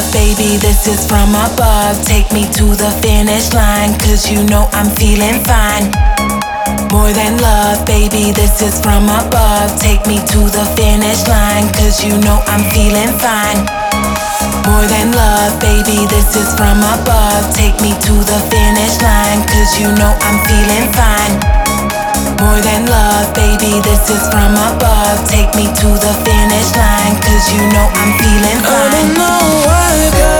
Love, baby, this is from above. Take me to the finish line, cause you know I'm feeling fine. More than love, baby, this is from above. Take me to the finish line, cause you know I'm feeling fine. More than love, baby, this is from above. Take me to the finish line, cause you know I'm feeling fine. More than love, baby, this is from above. Take me to the finish line, cause you know I'm feeling fine. I don't know why, girl,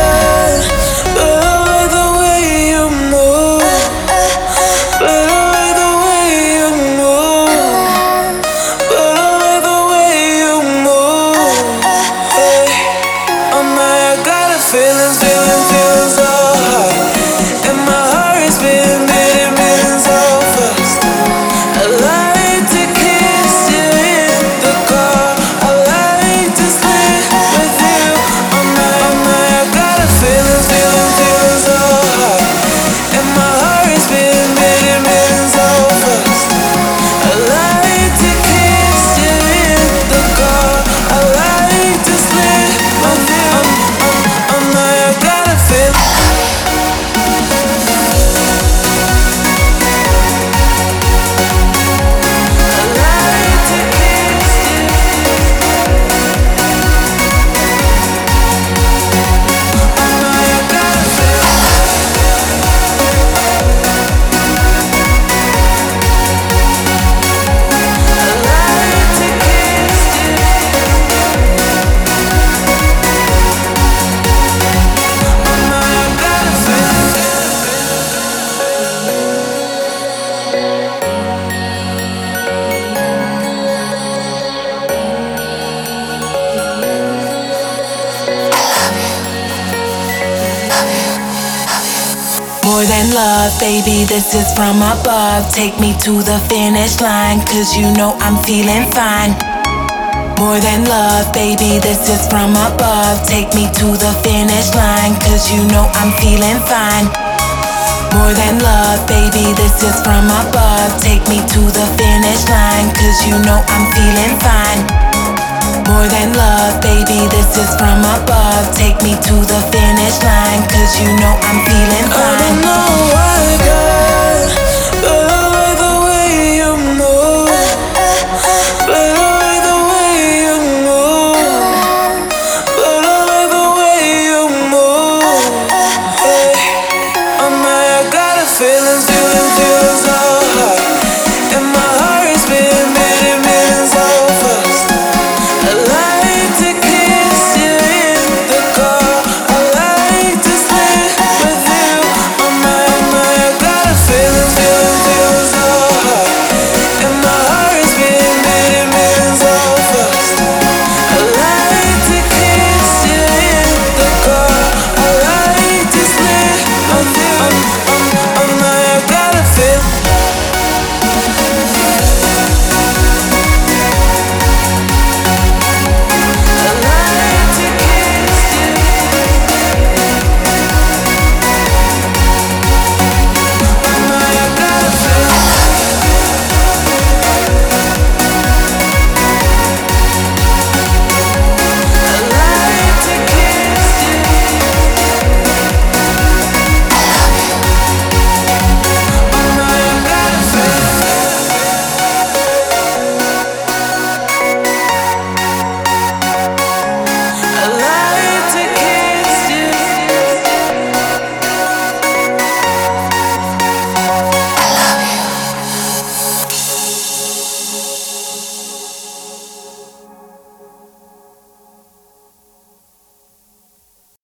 More than love, baby, this is from above. Take me to the finish line, cause you know I'm feeling fine. More than love, baby, this is from above. Take me to the finish line, cause you know I'm feeling fine. More than love, baby, this is from above. Take me to the finish line, cause you know I'm feeling fine. More than love, baby, from above. Take me to the finish line, cause you know I'm feeling oh, fine. why,